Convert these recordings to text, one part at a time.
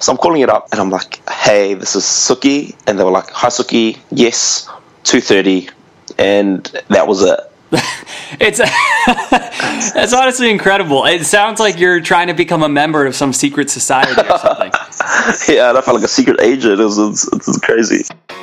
So I'm calling it up and I'm like, hey, this is Suki. And they were like, hi, Suki. Yes, 2.30. And that was it. it's it's honestly incredible. It sounds like you're trying to become a member of some secret society or something. yeah, I felt like a secret agent. It's, was, it was crazy.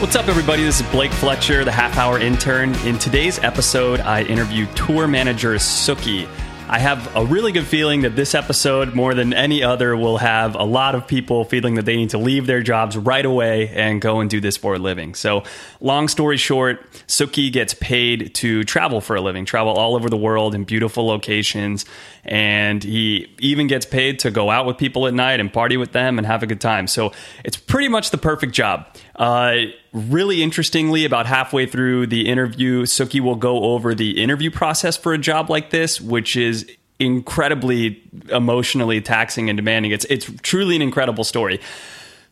What's up, everybody? This is Blake Fletcher, the half hour intern. In today's episode, I interview tour manager Suki. I have a really good feeling that this episode, more than any other, will have a lot of people feeling that they need to leave their jobs right away and go and do this for a living. So, long story short, Suki gets paid to travel for a living, travel all over the world in beautiful locations, and he even gets paid to go out with people at night and party with them and have a good time. So, it's pretty much the perfect job. Uh, really interestingly, about halfway through the interview, Suki will go over the interview process for a job like this, which is incredibly emotionally taxing and demanding. It's it's truly an incredible story.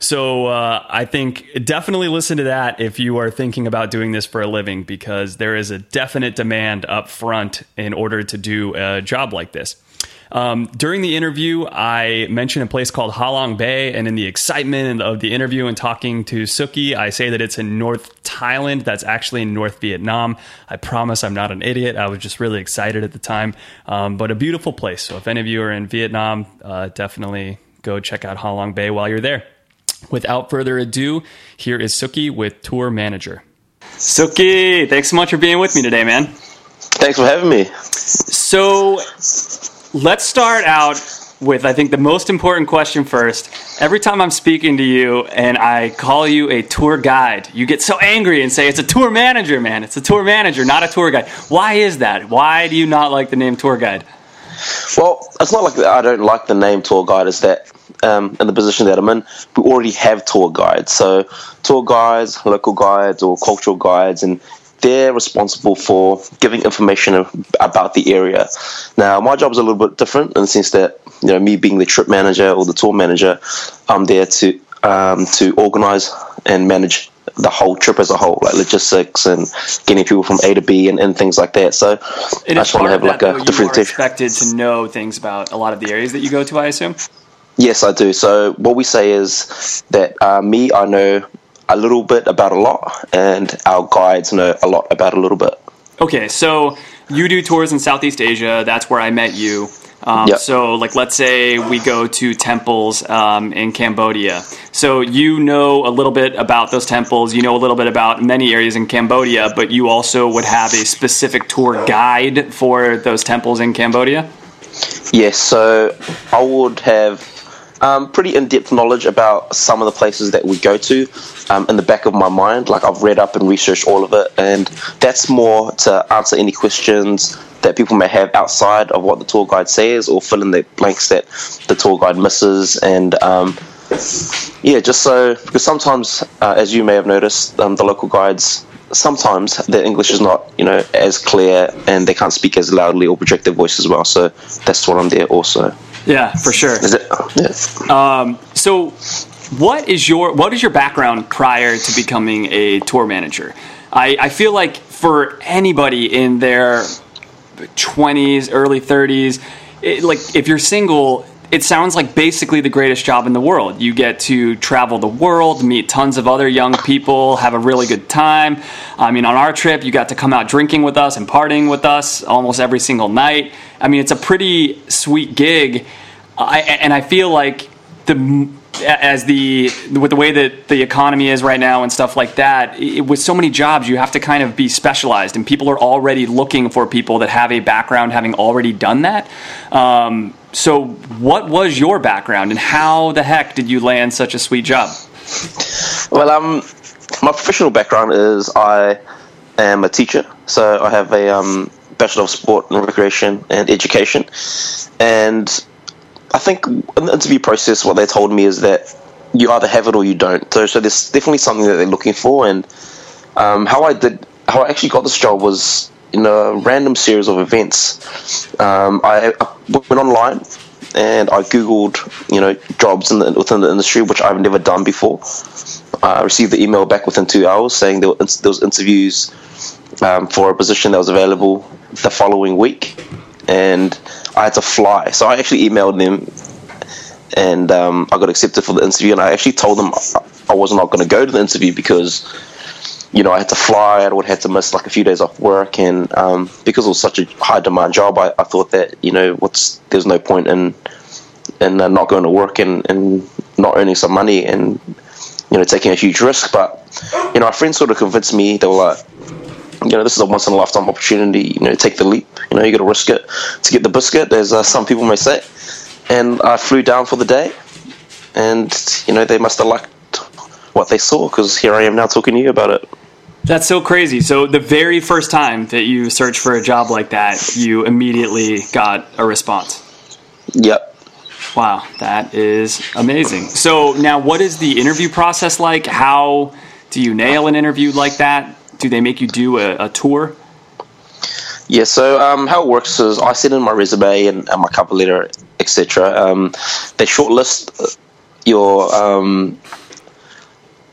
So uh, I think definitely listen to that if you are thinking about doing this for a living, because there is a definite demand up front in order to do a job like this. Um, during the interview, I mentioned a place called Halong Bay, and in the excitement of the interview and talking to Suki, I say that it's in North Thailand. That's actually in North Vietnam. I promise I'm not an idiot. I was just really excited at the time, um, but a beautiful place. So if any of you are in Vietnam, uh, definitely go check out Halong Bay while you're there. Without further ado, here is Suki with Tour Manager. Suki, thanks so much for being with me today, man. Thanks for having me. So, let's start out with I think the most important question first. Every time I'm speaking to you and I call you a tour guide, you get so angry and say it's a tour manager, man. It's a tour manager, not a tour guide. Why is that? Why do you not like the name tour guide? Well, it's not like I don't like the name tour guide. It's that um, in the position that I'm in, we already have tour guides. So tour guides, local guides, or cultural guides, and they're responsible for giving information about the area. Now, my job is a little bit different in the sense that you know, me being the trip manager or the tour manager, I'm there to um, to organize and manage the whole trip as a whole, like logistics and getting people from A to B and, and things like that. So and I just want to have like a different. You expected to know things about a lot of the areas that you go to. I assume. Yes, I do. So what we say is that uh, me, I know a little bit about a lot, and our guides know a lot about a little bit. Okay, so you do tours in Southeast Asia. That's where I met you. Um, yep. So, like, let's say we go to temples um, in Cambodia. So, you know a little bit about those temples. You know a little bit about many areas in Cambodia, but you also would have a specific tour guide for those temples in Cambodia. Yes. So, I would have um, pretty in-depth knowledge about some of the places that we go to um, in the back of my mind. Like I've read up and researched all of it, and that's more to answer any questions that people may have outside of what the tour guide says, or fill in the blanks that the tour guide misses, and um, yeah, just so because sometimes, uh, as you may have noticed, um, the local guides sometimes their English is not, you know, as clear and they can't speak as loudly or project their voice as well. So that's what I'm there also. Yeah, for sure. Is it? Yeah. Um, so, what is your what is your background prior to becoming a tour manager? I, I feel like for anybody in their twenties, early thirties, like if you're single, it sounds like basically the greatest job in the world. You get to travel the world, meet tons of other young people, have a really good time. I mean, on our trip, you got to come out drinking with us and partying with us almost every single night. I mean, it's a pretty sweet gig. I, and I feel like the as the with the way that the economy is right now and stuff like that, it, with so many jobs, you have to kind of be specialized, and people are already looking for people that have a background having already done that. Um, so, what was your background, and how the heck did you land such a sweet job? Well, um, my professional background is I am a teacher, so I have a um, bachelor of sport and recreation and education, and I think in the interview process, what they told me is that you either have it or you don't. So, so there's definitely something that they're looking for, and um, how I did how I actually got this job was in a random series of events. Um, I, I went online and I googled, you know, jobs the, within the industry, which I've never done before. I received the email back within two hours saying there, were, there was interviews um, for a position that was available the following week, and I had to fly. So I actually emailed them, and um, I got accepted for the interview. And I actually told them I was not going to go to the interview because you know, I had to fly. I would have to miss like a few days off work, and um, because it was such a high demand job, I, I thought that you know, what's there's no point in in uh, not going to work and, and not earning some money and you know taking a huge risk. But you know, our friends sort of convinced me. They were like, you know, this is a once in a lifetime opportunity. You know, take the leap. You know, you got to risk it to get the biscuit, as uh, some people may say. And I flew down for the day, and you know, they must have liked what they saw because here I am now talking to you about it. That's so crazy. So the very first time that you searched for a job like that, you immediately got a response. Yep. Wow, that is amazing. So now, what is the interview process like? How do you nail an interview like that? Do they make you do a, a tour? Yeah, so um, how it works is I send in my resume and, and my cover letter, etc. Um, they shortlist your um,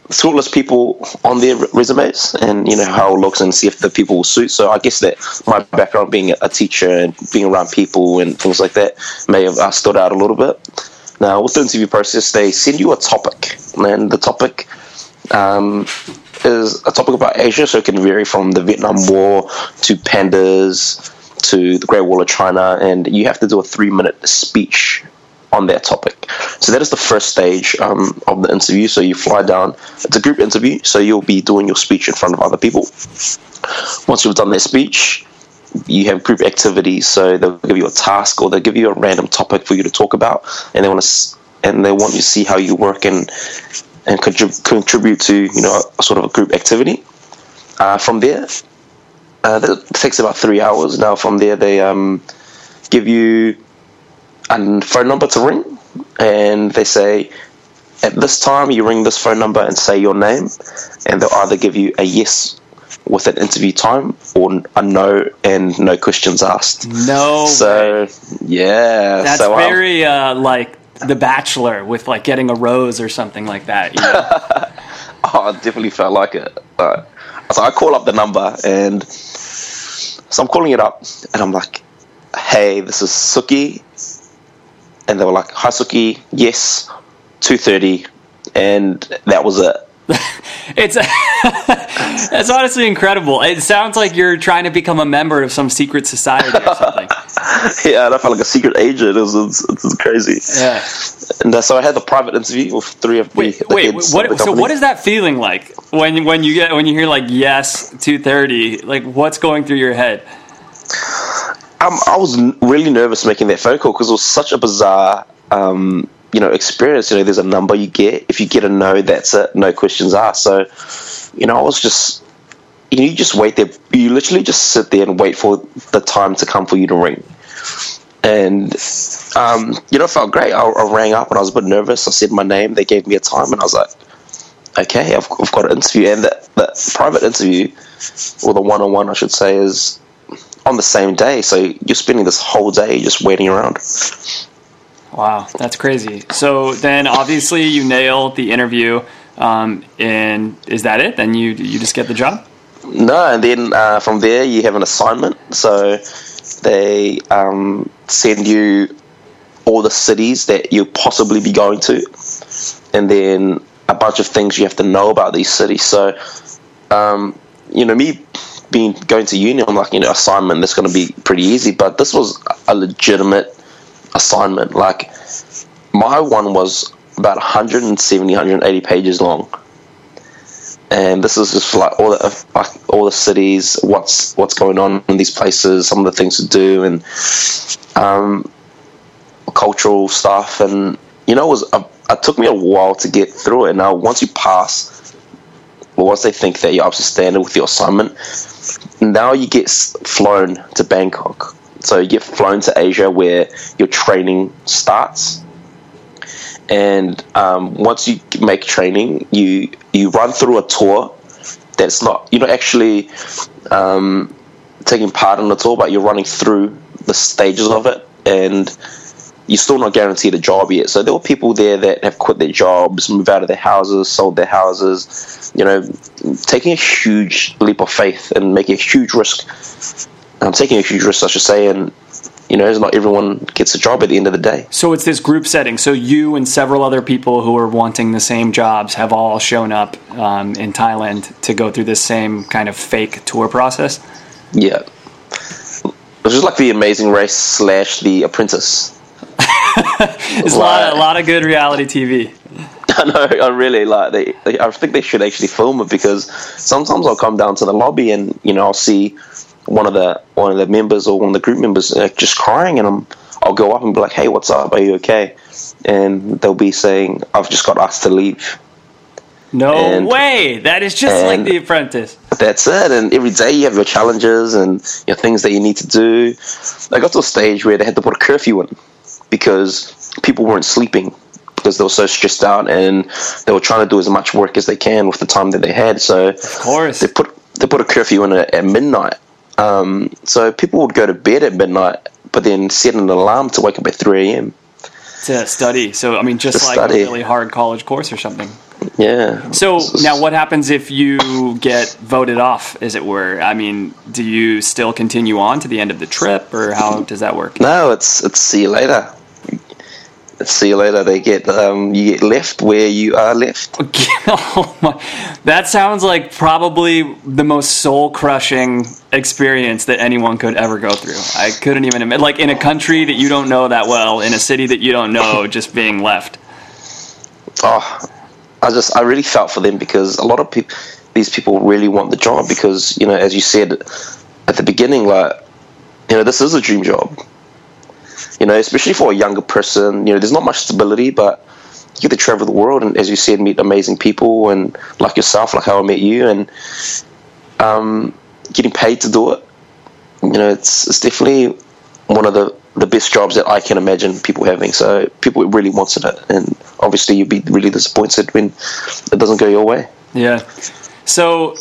shortlist people on their resumes and you know how it looks and see if the people will suit. So I guess that my background being a teacher and being around people and things like that may have uh, stood out a little bit. Now with the interview process, they send you a topic, and the topic um, is a topic about Asia, so it can vary from the Vietnam War to pandas to the Great Wall of China, and you have to do a three-minute speech on that topic. So that is the first stage um, of the interview. So you fly down. It's a group interview, so you'll be doing your speech in front of other people. Once you've done that speech, you have group activities. So they'll give you a task or they'll give you a random topic for you to talk about, and they want to and they want you to see how you work and and contrib- contribute to you know a, sort of a group activity. Uh, from there, uh, that takes about three hours. Now from there, they um, give you a phone number to ring, and they say, at this time, you ring this phone number and say your name, and they'll either give you a yes with an interview time or a no and no questions asked. No. So, yeah. That's so, um, very uh, like The Bachelor with like getting a rose or something like that. You know? oh, I definitely felt like it. But, so I call up the number, and so I'm calling it up, and I'm like, hey, this is Suki and they were like, "Hi, Suki, yes, two thirty, and that was it. it's that's honestly incredible. It sounds like you're trying to become a member of some secret society or something. yeah, and I felt like a secret agent. It was, it was crazy. Yeah. And uh, so I had the private interview with three of the, wait, the wait, heads what, so what is that feeling like when when you get when you hear like yes two thirty? Like what's going through your head? Um, I was really nervous making that phone call because it was such a bizarre, um, you know, experience. You know, there's a number you get. If you get a no, that's it. No questions asked. So, you know, I was just, you, just wait there. You literally just sit there and wait for the time to come for you to ring. And, um, you know, it felt great. I, I rang up and I was a bit nervous. I said my name. They gave me a time, and I was like, okay, I've, I've got an interview. And that private interview, or the one on one, I should say, is on the same day. So you're spending this whole day just waiting around. Wow, that's crazy. So then, obviously, you nail the interview, um, and is that it? Then you you just get the job. No, and then uh, from there you have an assignment. So they um, send you all the cities that you'll possibly be going to, and then a bunch of things you have to know about these cities. So, um, you know, me being going to uni, I'm like, you know, assignment that's going to be pretty easy. But this was a legitimate assignment. Like my one was about 170, 180 pages long, and this is just like all the like all the cities, what's what's going on in these places, some of the things to do, and um, cultural stuff, and you know, it was a, it took me a while to get through it. Now, once you pass, well, once they think that you're up to standard with your assignment, now you get flown to Bangkok. So you get flown to Asia where your training starts. And um, once you make training, you you run through a tour that's not you're not actually um, taking part in the tour, but you're running through the stages of it, and you're still not guaranteed a job yet. So there were people there that have quit their jobs, moved out of their houses, sold their houses, you know, taking a huge leap of faith and making a huge risk. I'm taking a huge risk, I should say, and you know, it's not everyone gets a job at the end of the day. So it's this group setting. So you and several other people who are wanting the same jobs have all shown up um, in Thailand to go through this same kind of fake tour process. Yeah. It's just like the Amazing Race slash The Apprentice. It's a lot, a lot of good reality TV. I know. I really like. They, they, I think they should actually film it because sometimes I'll come down to the lobby and you know I'll see one of the one of the members or one of the group members uh, just crying, and I'm I'll go up and be like, "Hey, what's up? Are you okay?" And they'll be saying, "I've just got asked to leave." No And- way! That is just like The Apprentice. That's it. And every day you have your challenges and your things that you need to do. I got to a stage where they had to put a curfew in because people weren't sleeping because they were so stressed out and they were trying to do as much work as they can with the time that they had. So Of course. they put they put a curfew in at, at midnight. Um, so people would go to bed at midnight, but then set an alarm to wake up at three a.m. to study. So I mean, just To like study. a really hard college course or something. Yeah. So now, what happens if you get voted off, as it were? I mean, do you still continue on to the end of the trip, or how does that work? No, it's it's see you later. See you later. They get um, you get left where you are left. oh my, that sounds like probably the most soul crushing experience that anyone could ever go through. I couldn't even imagine, like in a country that you don't know that well, in a city that you don't know, just being left. oh, I just I really felt for them because a lot of people, these people really want the job because you know, as you said at the beginning, like you know, this is a dream job. You know, especially for a younger person, you know, there's not much stability, but you get to travel the world and, as you said, meet amazing people and like yourself, like how I met you, and um, getting paid to do it. You know, it's it's definitely one of the the best jobs that I can imagine people having. So people really wanted it, and obviously you'd be really disappointed when it doesn't go your way. Yeah. So,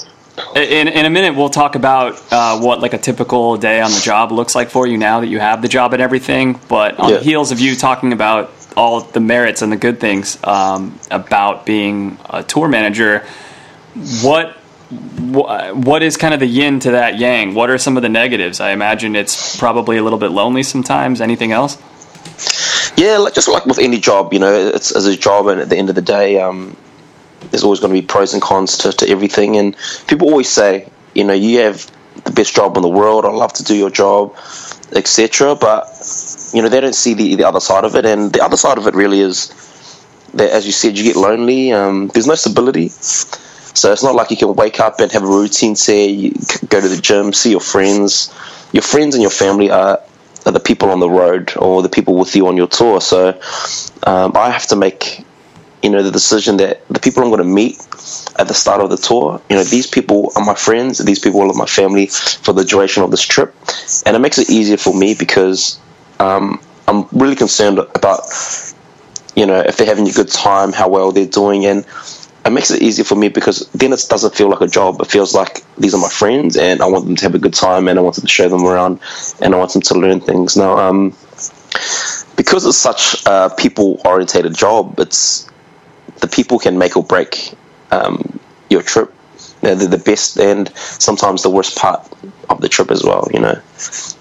in, in a minute, we'll talk about uh, what like a typical day on the job looks like for you now that you have the job and everything. But on Yeah. the heels of you talking about all the merits and the good things um, about being a tour manager, what wh- what is kind of the yin to that yang? What are some of the negatives? I imagine it's probably a little bit lonely sometimes. Anything else? Yeah, like, just like with any job, you know, it's as a job, and at the end of the day, um, there's always going to be pros and cons to, to everything. And people always say, you know, you have the best job in the world. I love to do your job, etc. But you know, they don't see the the other side of it. And the other side of it really is that, as you said, you get lonely. Um, there's no stability. So it's not like you can wake up and have a routine. Say go to the gym, see your friends. Your friends and your family are, are the people on the road or the people with you on your tour. So um, I have to make you know the decision that the people I'm going to meet at the start of the tour, you know, these people are my friends. These people are my family for the duration of this trip, and it makes it easier for me because um, I'm really concerned about you know if they're having a good time, how well they're doing, and it makes it easier for me because then it doesn't feel like a job. It feels like these are my friends, and I want them to have a good time, and I want them to show them around, and I want them to learn things. Now, um, because it's such a people-orientated job, it's the people can make or break um, your trip. They're the best and sometimes the worst part of the trip as well. You know,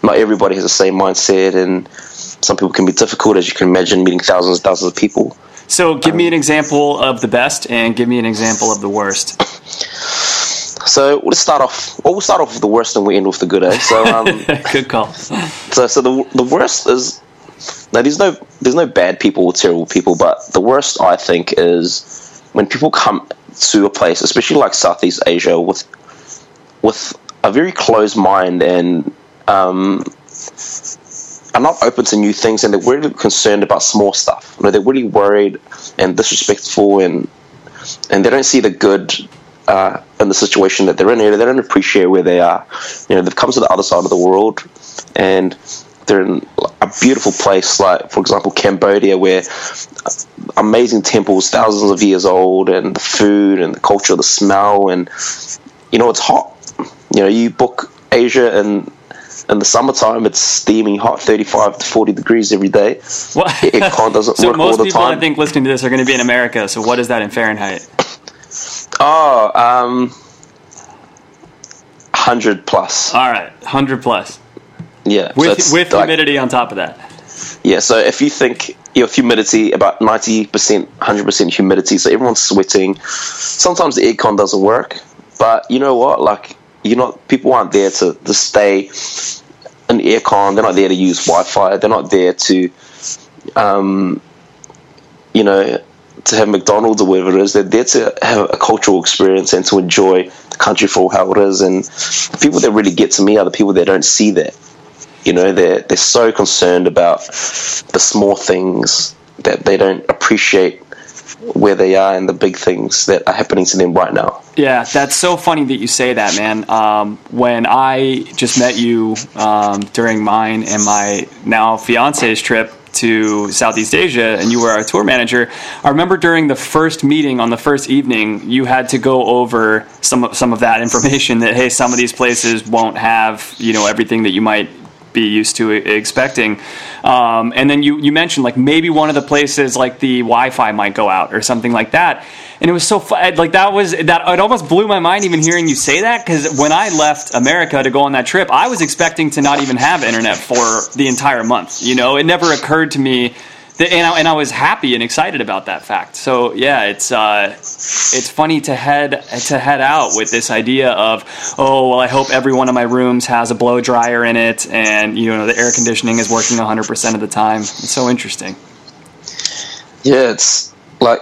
not everybody has the same mindset, and some people can be difficult, as you can imagine, meeting thousands and thousands of people. So, give me an example of the best, and give me an example of the worst. So let's start off. Well, we'll start off with the worst, and we end with the good. Eh? So, um, Good call. so, so the the worst is now. There's no there's no bad people or terrible people, but the worst I think is when people come to a place, especially like Southeast Asia, with with a very closed mind and um, are not open to new things, and they're really concerned about small stuff. You know, they're really worried and disrespectful, and and they don't see the good uh, in the situation that they're in. They don't appreciate where they are. You know, they've come to the other side of the world, and they're in beautiful place, like for example Cambodia, where amazing temples, thousands of years old, and the food and the culture, the smell, and you know, it's hot. You know, you book Asia and in the summertime, it's steaming hot, 35 to 40 degrees every day. What? Aircon doesn't so work most all the people, time. I think, listening to this are going to be in America. So what is that in Fahrenheit? Oh, um, 100 plus. All right, hundred plus Yeah. with it's with like- humidity on top of that. Yeah, so if you think your humidity about 90%, 100% humidity, so everyone's sweating. Sometimes the aircon doesn't work, but you know what? Like, you're not, people aren't there to, to stay in aircon. They're not there to use Wi Fi. They're not there to, um, you know, to have McDonald's or whatever it is. They're there to have a cultural experience and to enjoy the country for how it is. And the people that really get to me are the people that don't see that. You know, they're they're so concerned about the small things that they don't appreciate where they are and the big things that are happening to them right now. Yeah, that's so funny that you say that, man. Um, when I just met you um, during mine and my now fiance's trip to Southeast Asia, and you were our tour manager, I remember during the first meeting on the first evening, you had to go over some of, some of that information. That hey, some of these places won't have you know everything that you might be used to expecting. Um, and then you, you mentioned like maybe one of the places like the Wi-Fi might go out or something like that. And it was so fun. Like that was that it almost blew my mind even hearing you say that because when I left America to go on that trip, I was expecting to not even have internet for the entire month. You know, it never occurred to me. That, and, I, and I was happy and excited about that fact. So yeah, it's uh, it's funny to head to head out with this idea of oh well, I hope every one of my rooms has a blow dryer in it, and you know the air conditioning is working 100 percent of the time. It's so interesting. Yeah, it's like,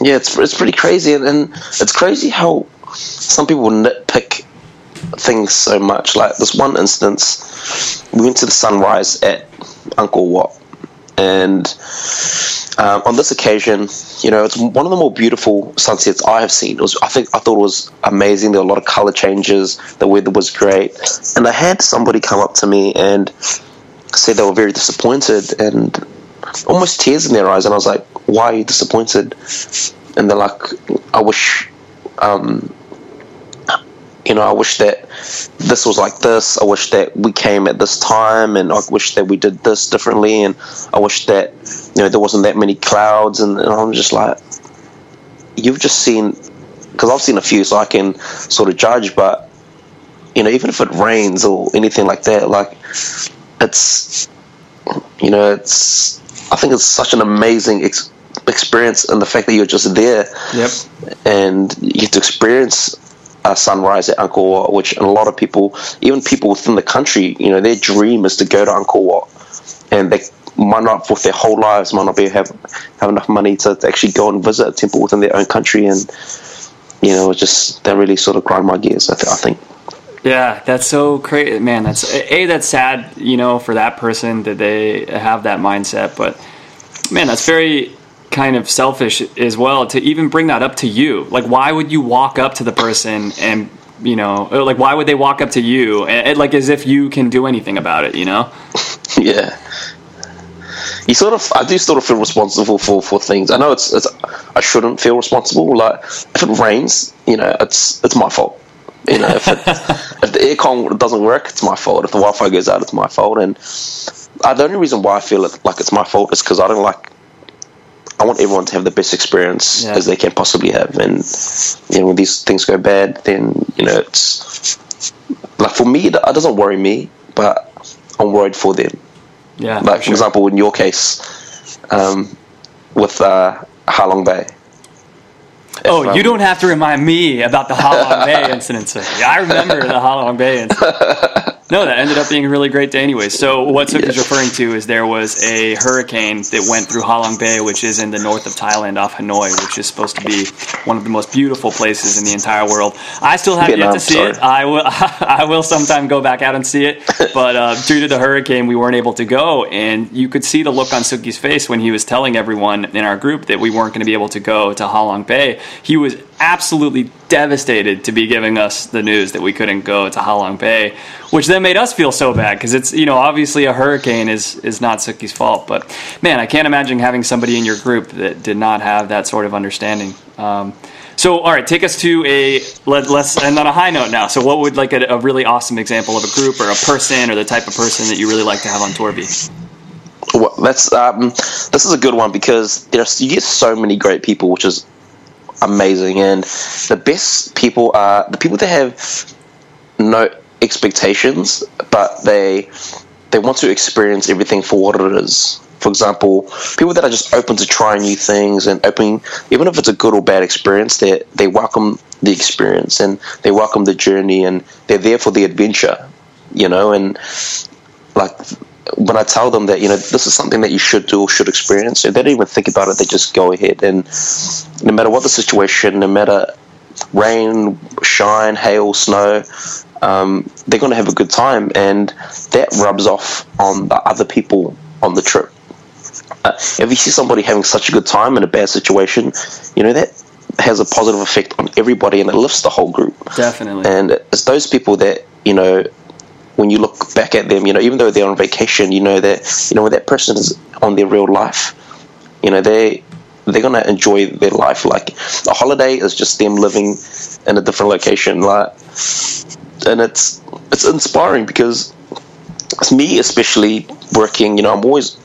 yeah, it's it's pretty crazy, and, and it's crazy how some people nitpick things so much. Like this one instance, we went to the sunrise at Angkor Wat, and um, on this occasion, you know, it's one of the more beautiful sunsets I have seen. It was, I think, I thought it was amazing. There were a lot of color changes. The weather was great, and I had somebody come up to me and say they were very disappointed and almost tears in their eyes. And I was like, "Why are you disappointed?" And they're like, "I wish." Um, you know, I wish that this was like this. I wish that we came at this time, and I wish that we did this differently. And I wish that you know there wasn't that many clouds. And, and I'm just like, you've just seen because I've seen a few, so I can sort of judge. But you know, even if it rains or anything like that, like it's you know, it's I think it's such an amazing ex- experience, and the fact that you're just there Yep. and you get to experience a sunrise at Angkor Wat, which a lot of people, even people within the country, you know, their dream is to go to Angkor Wat, and they might not, with their whole lives, might not be have have enough money to, to actually go and visit a temple within their own country, and you know, just that really sort of grind my gears. I, th- I think. Yeah, that's so crazy, man. That's a that's sad, you know, for that person that they have that mindset. But man, that's very kind of selfish as well to even bring that up to you. Like, why would you walk up to the person and you know, like, why would they walk up to you and, and, like as if you can do anything about it? You know? Yeah. You sort of, I do sort of feel responsible for, for things. I know it's, it's, I shouldn't feel responsible. Like if it rains, you know, it's it's my fault. You know, if, it, if the aircon doesn't work, it's my fault. If the Wi-Fi goes out, it's my fault. And uh, the only reason why I feel it, like it's my fault is because I don't like. I want everyone to have the best experience Yeah. as they can possibly have, and you know, when these things go bad, then you know, it's like for me, it doesn't worry me, but I'm worried for them. Yeah. Like for example, in your case, um, with uh, Halong Bay. Oh, If, um, you don't have to remind me about the Halong Bay incident. sir. Yeah, I remember the Halong Bay incident. No, that ended up being a really great day anyway. So what Suk is referring to is there was a hurricane that went through Halong Bay, which is in the north of Thailand off Hanoi, which is supposed to be one of the most beautiful places in the entire world. I still have yet Vietnam, to see sorry. it. I will I will sometime go back out and see it. But uh, due to the hurricane, we weren't able to go, and you could see the look on Suki's face when he was telling everyone in our group that we weren't going to be able to go to Halong Bay. He was absolutely devastated to be giving us the news that we couldn't go to Halong Bay, which then made us feel so bad because it's you know obviously a hurricane is is not Suki's fault, but man, I can't imagine having somebody in your group that did not have that sort of understanding. Um, So, all right, take us to a let, let's end on a high note now. So, what would like a, a really awesome example of a group or a person or the type of person that you really like to have on tour be? Well, that's um, this is a good one because there's you get so many great people, which is amazing, and the best people are the people that have no expectations, but they they want to experience everything for what it is. For example, people that are just open to trying new things and open, even if it's a good or bad experience, they they welcome the experience and they welcome the journey and they're there for the adventure, you know. And like when I tell them that you know this is something that you should do or should experience, they don't even think about it. They just go ahead, and no matter what the situation, no matter rain, shine, hail, snow, um, they're going to have a good time, and that rubs off on the other people on the trip. Uh, if you see somebody having such a good time in a bad situation, you know that has a positive effect on everybody, and it lifts the whole group. Definitely. And it's those people that you know when you look back at them, you know, even though they're on vacation, you know that you know when that person is on their real life, you know they they're gonna enjoy their life. Like a holiday is just them living in a different location, like, and it's it's inspiring because it's me especially working. You know, I'm always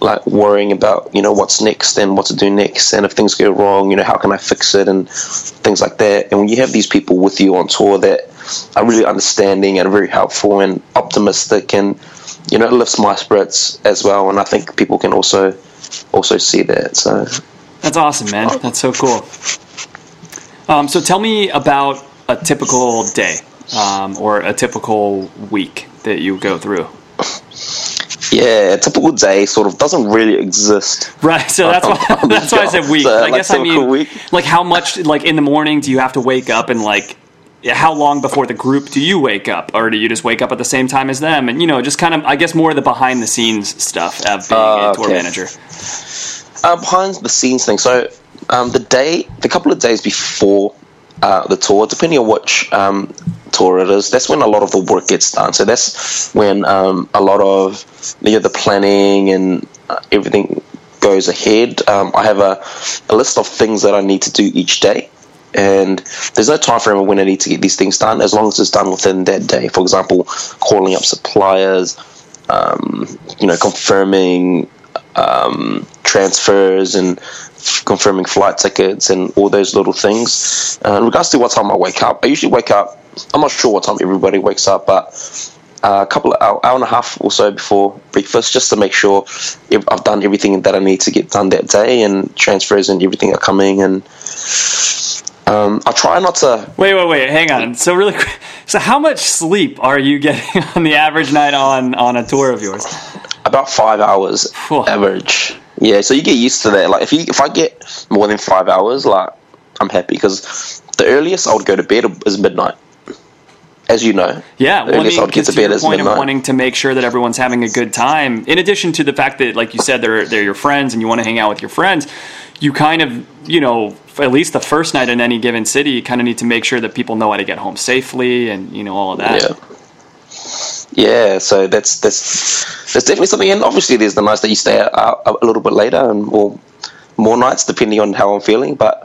like worrying about you know what's next and what to do next, and if things go wrong, you know, how can I fix it and things like that. And when you have these people with you on tour that are really understanding and very helpful and optimistic and you know it lifts my spirits as well and I think people can also also see that so That's awesome, man. That's so cool. Um, so, tell me about a typical day um, or a typical week that you go through. Yeah a typical day sort of doesn't really exist Right. So that's why that's why I said week. So, I like, guess I mean week. like how much like in the morning do you have to wake up and like how long before the group do you wake up or do you just wake up at the same time as them and you know just kind of I guess more of the behind the scenes stuff of being Uh, a tour okay. manager. uh, behind the scenes thing. So um, the day, the couple of days before uh, the tour, depending on which um, that's when a lot of the work gets done. So that's when um, a lot of you know, the planning and uh, everything goes ahead. Um, I have a, a list of things that I need to do each day. And there's no time frame of when I need to get these things done, as long as it's done within that day. For example, calling up suppliers, um, you know, confirming um, transfers and confirming flight tickets and all those little things. Uh, in regards to what time I wake up, I usually wake up. I'm not sure what time everybody wakes up, but uh, a couple of hour, hour and a half or so before breakfast, just to make sure if I've done everything that I need to get done that day, and transfers and everything are coming. And um, I try not to Wait, wait, wait. Hang on. So really quick. So how much sleep are you getting on the average night on on a tour of yours? about five hours average. Yeah, so you get used to that. Like if you if I get more than five hours, like I'm happy because the earliest I would go to bed is midnight. As you know, Yeah, the well, I mean, I would get to to bed is point of wanting to make sure that everyone's having a good time, in addition to the fact that, like you said, they're they're your friends and you want to hang out with your friends, you kind of, you know, at least the first night in any given city, you kind of need to make sure that people know how to get home safely and you know all of that. Yeah. Yeah, so that's that's that's definitely something, and obviously there's the nights that you stay out, a little bit later, and or more nights depending on how I'm feeling. But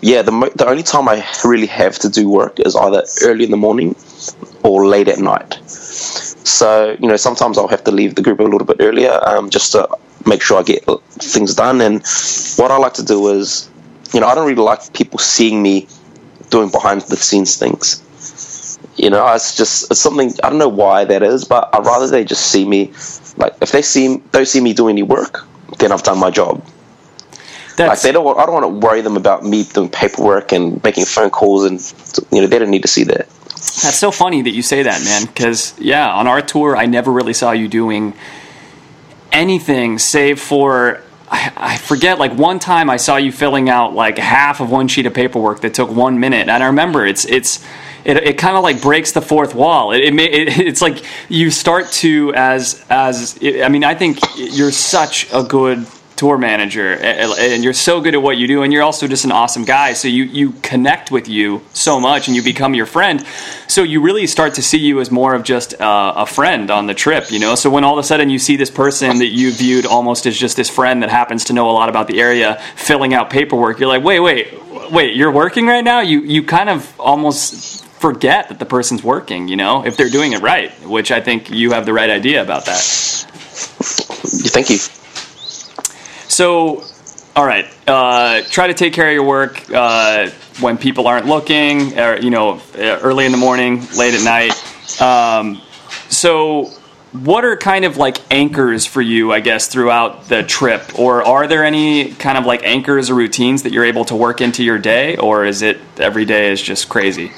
yeah, the the only time I really have to do work is either early in the morning or late at night. So you know, sometimes I'll have to leave the group a little bit earlier, um, just to make sure I get things done. And what I like to do is, you know, I don't really like people seeing me doing behind the scenes things. You know, it's just it's something I don't know why that is, but I'd rather they just see me like if they see don't see me do any work, then I've done my job. Like they don't, I don't want to worry them about me doing paperwork and making phone calls, and you know they don't need to see that. That's so funny that you say that, man. Because yeah, on our tour, I never really saw you doing anything save for I, I forget. Like one time, I saw you filling out like half of one sheet of paperwork that took one minute, and I remember it's it's. It, it kind of like breaks the fourth wall. It, it, ma- it it's like you start to as as I mean I think you're such a good tour manager and you're so good at what you do and you're also just an awesome guy so you you connect with you so much and you become your friend so you really start to see you as more of just uh, a friend on the trip you know so when all of a sudden you see this person that you viewed almost as just this friend that happens to know a lot about the area filling out paperwork you're like wait wait wait, you're working right now. You you kind of almost forget that the person's working. You know, if they're doing it right, which I think you have the right idea about that. Thank you. So, all right, uh, try to take care of your work uh, when people aren't looking, or you know, uh, early in the morning, late at night. Um, so, what are kind of like anchors for you, I guess, throughout the trip, or are there any kind of like anchors or routines that you're able to work into your day, or is it every day is just crazy?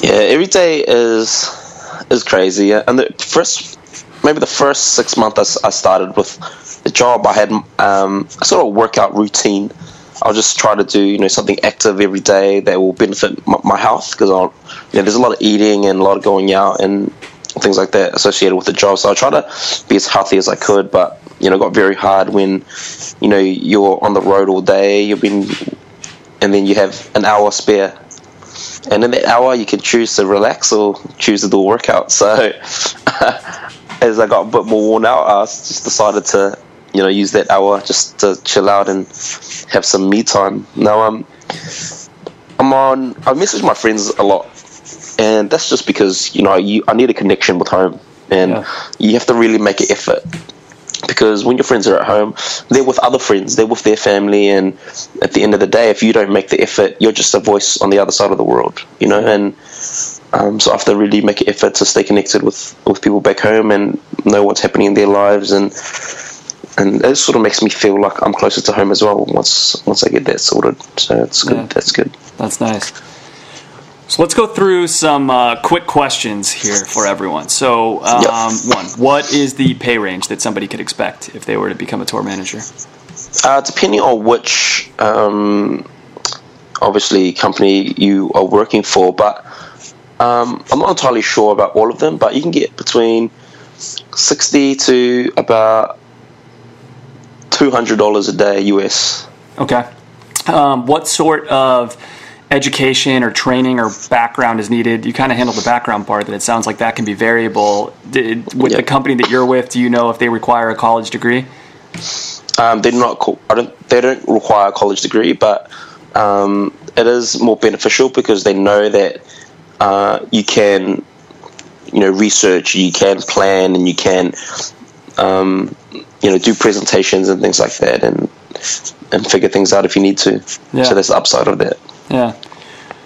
Yeah, every day is is crazy. And the first, maybe the first six months I started with job, I had um, a sort of workout routine. I'll just try to do you know something active every day that will benefit my, my health because I, you know there's a lot of eating and a lot of going out and things like that associated with the job. So I try to be as healthy as I could, but you know, got very hard when you know you're on the road all day. You've been, and then you have an hour spare and in that hour you can choose to relax or choose to do a workout. So as I got a bit more worn out, I just decided to you know use that hour just to chill out and have some me time. Now um, I'm on. I message my friends a lot, and that's just because you know you, I need a connection with home, and Yeah. you have to really make an effort because when your friends are at home, they're with other friends, they're with their family, and at the end of the day, if you don't make the effort, you're just a voice on the other side of the world, you know. And um, so I have to really make an effort to stay connected with with people back home and know what's happening in their lives, and and it sort of makes me feel like I'm closer to home as well once once I get that sorted. So it's good. Yeah. That's good. That's nice. So let's go through some uh, quick questions here for everyone. So, um, Yep. one, what is the pay range that somebody could expect if they were to become a tour manager? Uh, depending on which, um, obviously, company you are working for, but um, I'm not entirely sure about all of them. But you can get between sixty to about two hundred dollars a day US. Okay. Um, what sort of education or training or background is needed? You kind of handled the background part, that it sounds like that can be variable. Did, with the company that you're with, do you know if they require a college degree? Um, they're not. I don't. They don't require a college degree, but um, it is more beneficial because they know that uh, you can, you know, research, you can plan, and you can, um, you know, do presentations and things like that, and and figure things out if you need to. Yeah. So that's the upside of that. Yeah.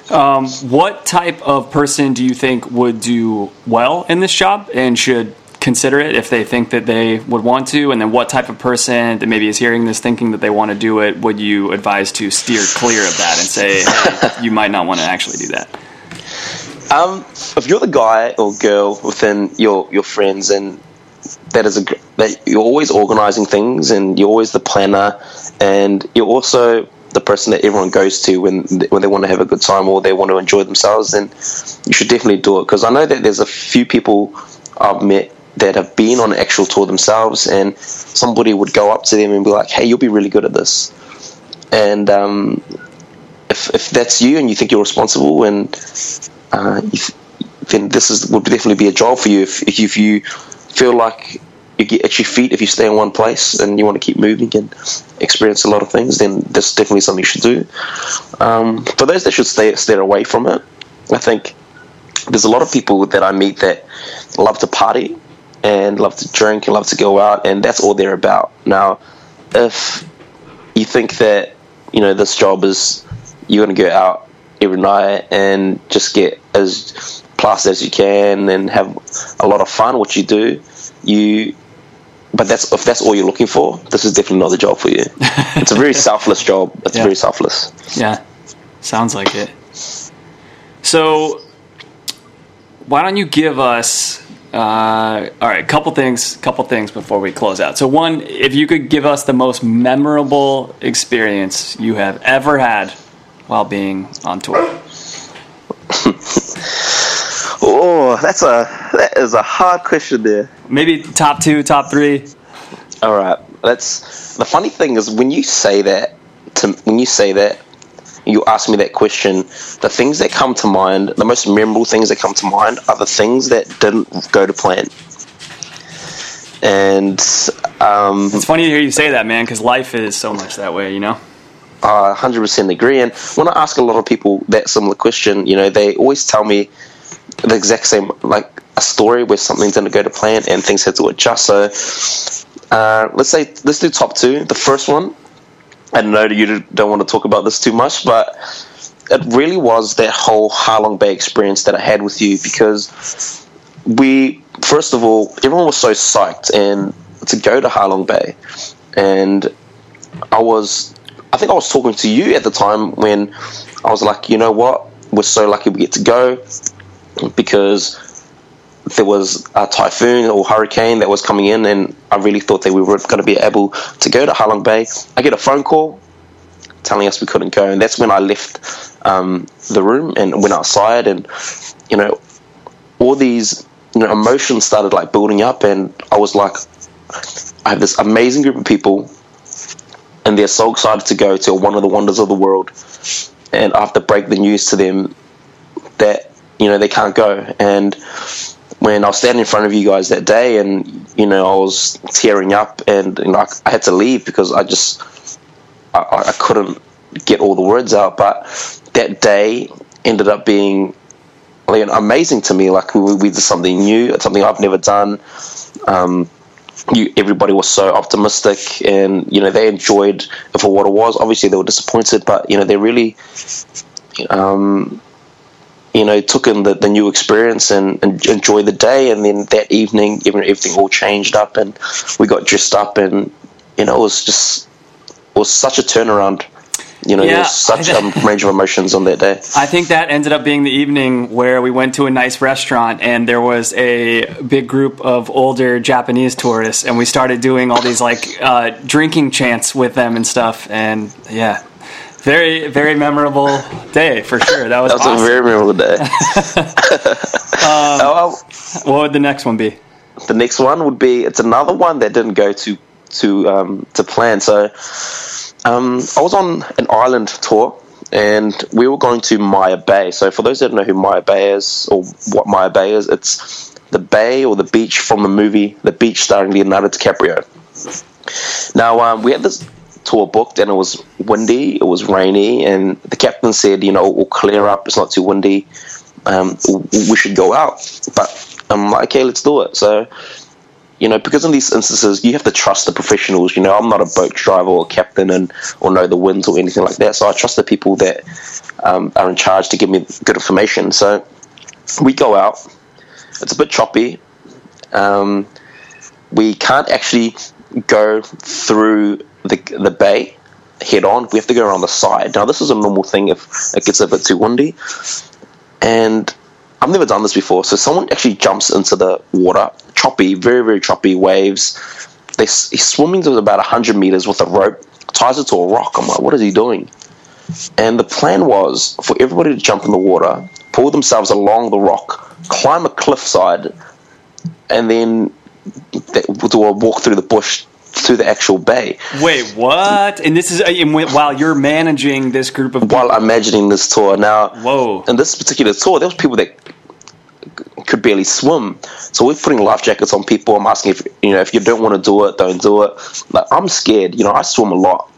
Um, what type of person do you think would do well in this job and should consider it if they think that they would want to? And then what type of person that maybe is hearing this thinking that they want to do it would you advise to steer clear of that and say, hey, you might not want to actually do that? Um, if you're the guy or girl within your your friends, and that is a that you're always organizing things, and you're always the planner, and you're also the person that everyone goes to when when they want to have a good time or they want to enjoy themselves, then you should definitely do it. Because I know that there's a few people I've met that have been on an actual tour themselves, and somebody would go up to them and be like, "Hey, you'll be really good at this," and um, if if that's you and you think you're responsible and uh, if, then this is would definitely be a job for you. If, if you feel like you get at your feet if you stay in one place and you want to keep moving and experience a lot of things, then that's definitely something you should do. Um, for those that should stay stay away from it, I think there's a lot of people that I meet that love to party and love to drink and love to go out, and that's all they're about. Now, if you think that you know this job is you're going to go out every night and just get as plastered as you can and have a lot of fun what you do you but that's if that's all you're looking for this is definitely not the job for you it's a very selfless job it's Yeah. very selfless Yeah, sounds like it. So, why don't you give us? Uh, all right, couple things, couple things before we close out. So, one, if you could give us the most memorable experience you have ever had while being on tour. oh that's a that is a hard question there Maybe top two, top three. All right. That's the funny thing is when you say that to when you say that you ask me that question, the things that come to mind, the most memorable things that come to mind are the things that didn't go to plan. And um, It's funny to hear you say that, man, because life is so much that way, you know. I 100% agree. And when I ask a lot of people that similar question, you know, they always tell me the exact same, like a story where something's didn't go to plan and things had to adjust. So uh, let's say let's do top two. The first one, I know you don't want to talk about this too much, but it really was that whole Halong Bay experience that I had with you because we, first of all, everyone was so psyched and to go to Halong Bay, and I was, I think I was talking to you at the time when I was like, you know what, we're so lucky we get to go because there was a typhoon or hurricane that was coming in, and I really thought that we were going to be able to go to Halong Bay. I get a phone call telling us we couldn't go, and that's when I left um, the room and went outside, and you know, all these you know emotions started like building up, and I was like, I have this amazing group of people, and they're so excited to go to one of the wonders of the world, and I have to break the news to them that you know they can't go, and when I was standing in front of you guys that day, and you know I was tearing up, and you know, I, had to leave because I just I, I, couldn't get all the words out. But that day ended up being like, amazing to me. Like we, we did something new, something I've never done. Um, you, everybody was so optimistic, and you know they enjoyed it for what it was. Obviously, they were disappointed, but you know they really. Um, you know, took in the, the new experience and, and enjoyed the day. And then that evening, everything all changed up and we got dressed up and, you know, it was just, it was such a turnaround. You know, Yeah, there was such a range of emotions on that day. I think that ended up being the evening where we went to a nice restaurant and there was a big group of older Japanese tourists and we started doing all these like uh, drinking chants with them and stuff. And yeah, very very memorable day for sure. That was, That was awesome. a very memorable day. Oh, what would the next one be? the next one would be it's another one that didn't go to to um, to plan. So um, I was on an island tour and we were going to Maya Bay. So for those that don't know who Maya Bay is or what Maya Bay is, it's the bay or the beach from the movie The Beach starring Leonardo DiCaprio. Now um, we had this tour booked and it was windy, it was rainy, and the captain said, you know, we'll clear up. It's not too windy. Um, we should go out. But I'm like, okay, let's do it. So you know, because in these instances, you have to trust the professionals. You know, I'm not a boat driver or captain and or know the winds or anything like that. So I trust the people that um, are in charge to give me good information. So we go out. It's a bit choppy. Um, we can't actually go through the the bay head on. We have to go around the side. Now, this is a normal thing if it gets a bit too windy. And I've never done this before. So someone actually jumps into the water, choppy, very very choppy waves. They he's swimming to about hundred meters with a rope, ties it to a rock. I'm like, what is he doing? And the plan was for everybody to jump in the water, pull themselves along the rock, climb a cliffside, and then do a walk through the bush to the actual bay. Wait, what? And this is uh, and while you're managing this group of While imagining this tour, now Whoa. in this particular tour, there was people that could barely swim. So we're putting life jackets on people. I'm asking if you know if you don't want to do it, don't do it. Like I'm scared. You know, I swim a lot,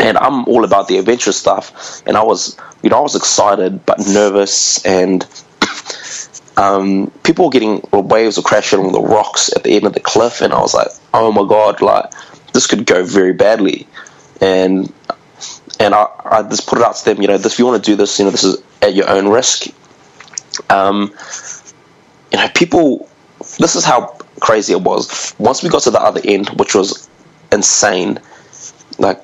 and I'm all about the adventure stuff. And I was, you know, I was excited but nervous, and um, people were getting waves were crashing on the rocks at the end of the cliff, and I was like, oh my god, like this could go very badly. And and I, I just put it out to them, you know, if you want to do this, you know, this is at your own risk. Um, you know, people, this is how crazy it was. Once we got to the other end, which was insane, like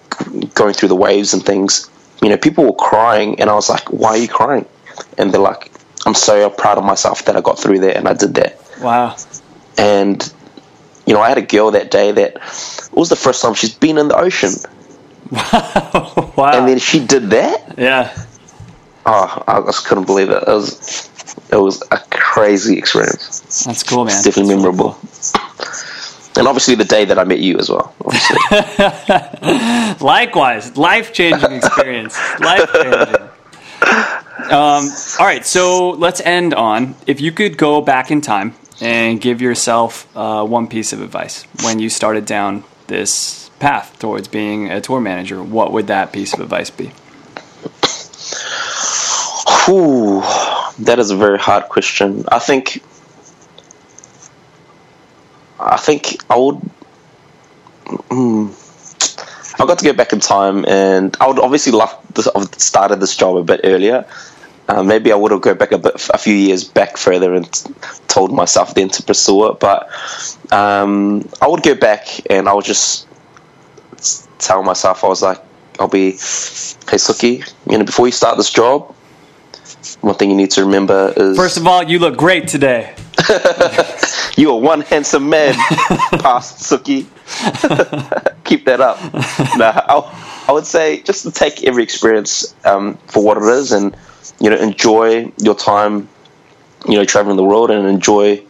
going through the waves and things, you know, people were crying, and I was like, why are you crying? And they're like, I'm so proud of myself that I got through there and I did that. Wow. And, you know, I had a girl that day that was the first time she's been in the ocean. wow. Wow. And then she did that? yeah. Oh, I just couldn't believe it. It was, it was a crazy experience. That's cool, man. It's definitely memorable. And obviously the day that I met you as well. Likewise, life changing experience. life changing. Um, all right, so let's end on if you could go back in time and give yourself uh, one piece of advice when you started down this path towards being a tour manager, what would that piece of advice be? Whew, that is a very hard question. I think. I think I would. Mm, I got to go back in time, and I would obviously love to have started this job a bit earlier. Uh, maybe I would have go back a bit, a few years back further, and told myself then to pursue it. But um, I would go back, and I would just tell myself, I was like, I'll be, hey Suki, you know, before you start this job, one thing you need to remember is First of all, you look great today. you are one handsome man, past Suki. Keep that up. No, I, I would say just to take every experience um, for what it is, and you know, enjoy your time, you know, traveling the world, and enjoy,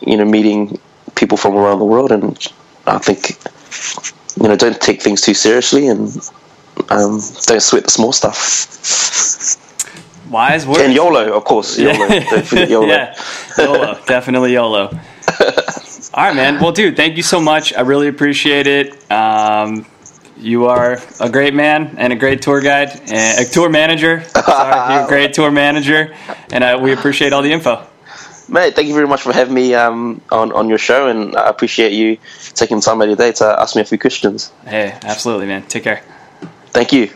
you know, meeting people from around the world. And I think, you know, don't take things too seriously, and um, don't sweat the small stuff. Wise words. And YOLO, of course. YOLO. Forget YOLO. yeah, YOLO, definitely YOLO. All right, man. Well, dude, thank you so much. I really appreciate it. Um, you are a great man and a great tour guide, and a tour manager. Sorry, you're a great tour manager, and uh, we appreciate all the info. Mate, thank you very much for having me um, on, on your show, and I appreciate you taking time out of your day to ask me a few questions. Hey, absolutely, man. Take care. Thank you.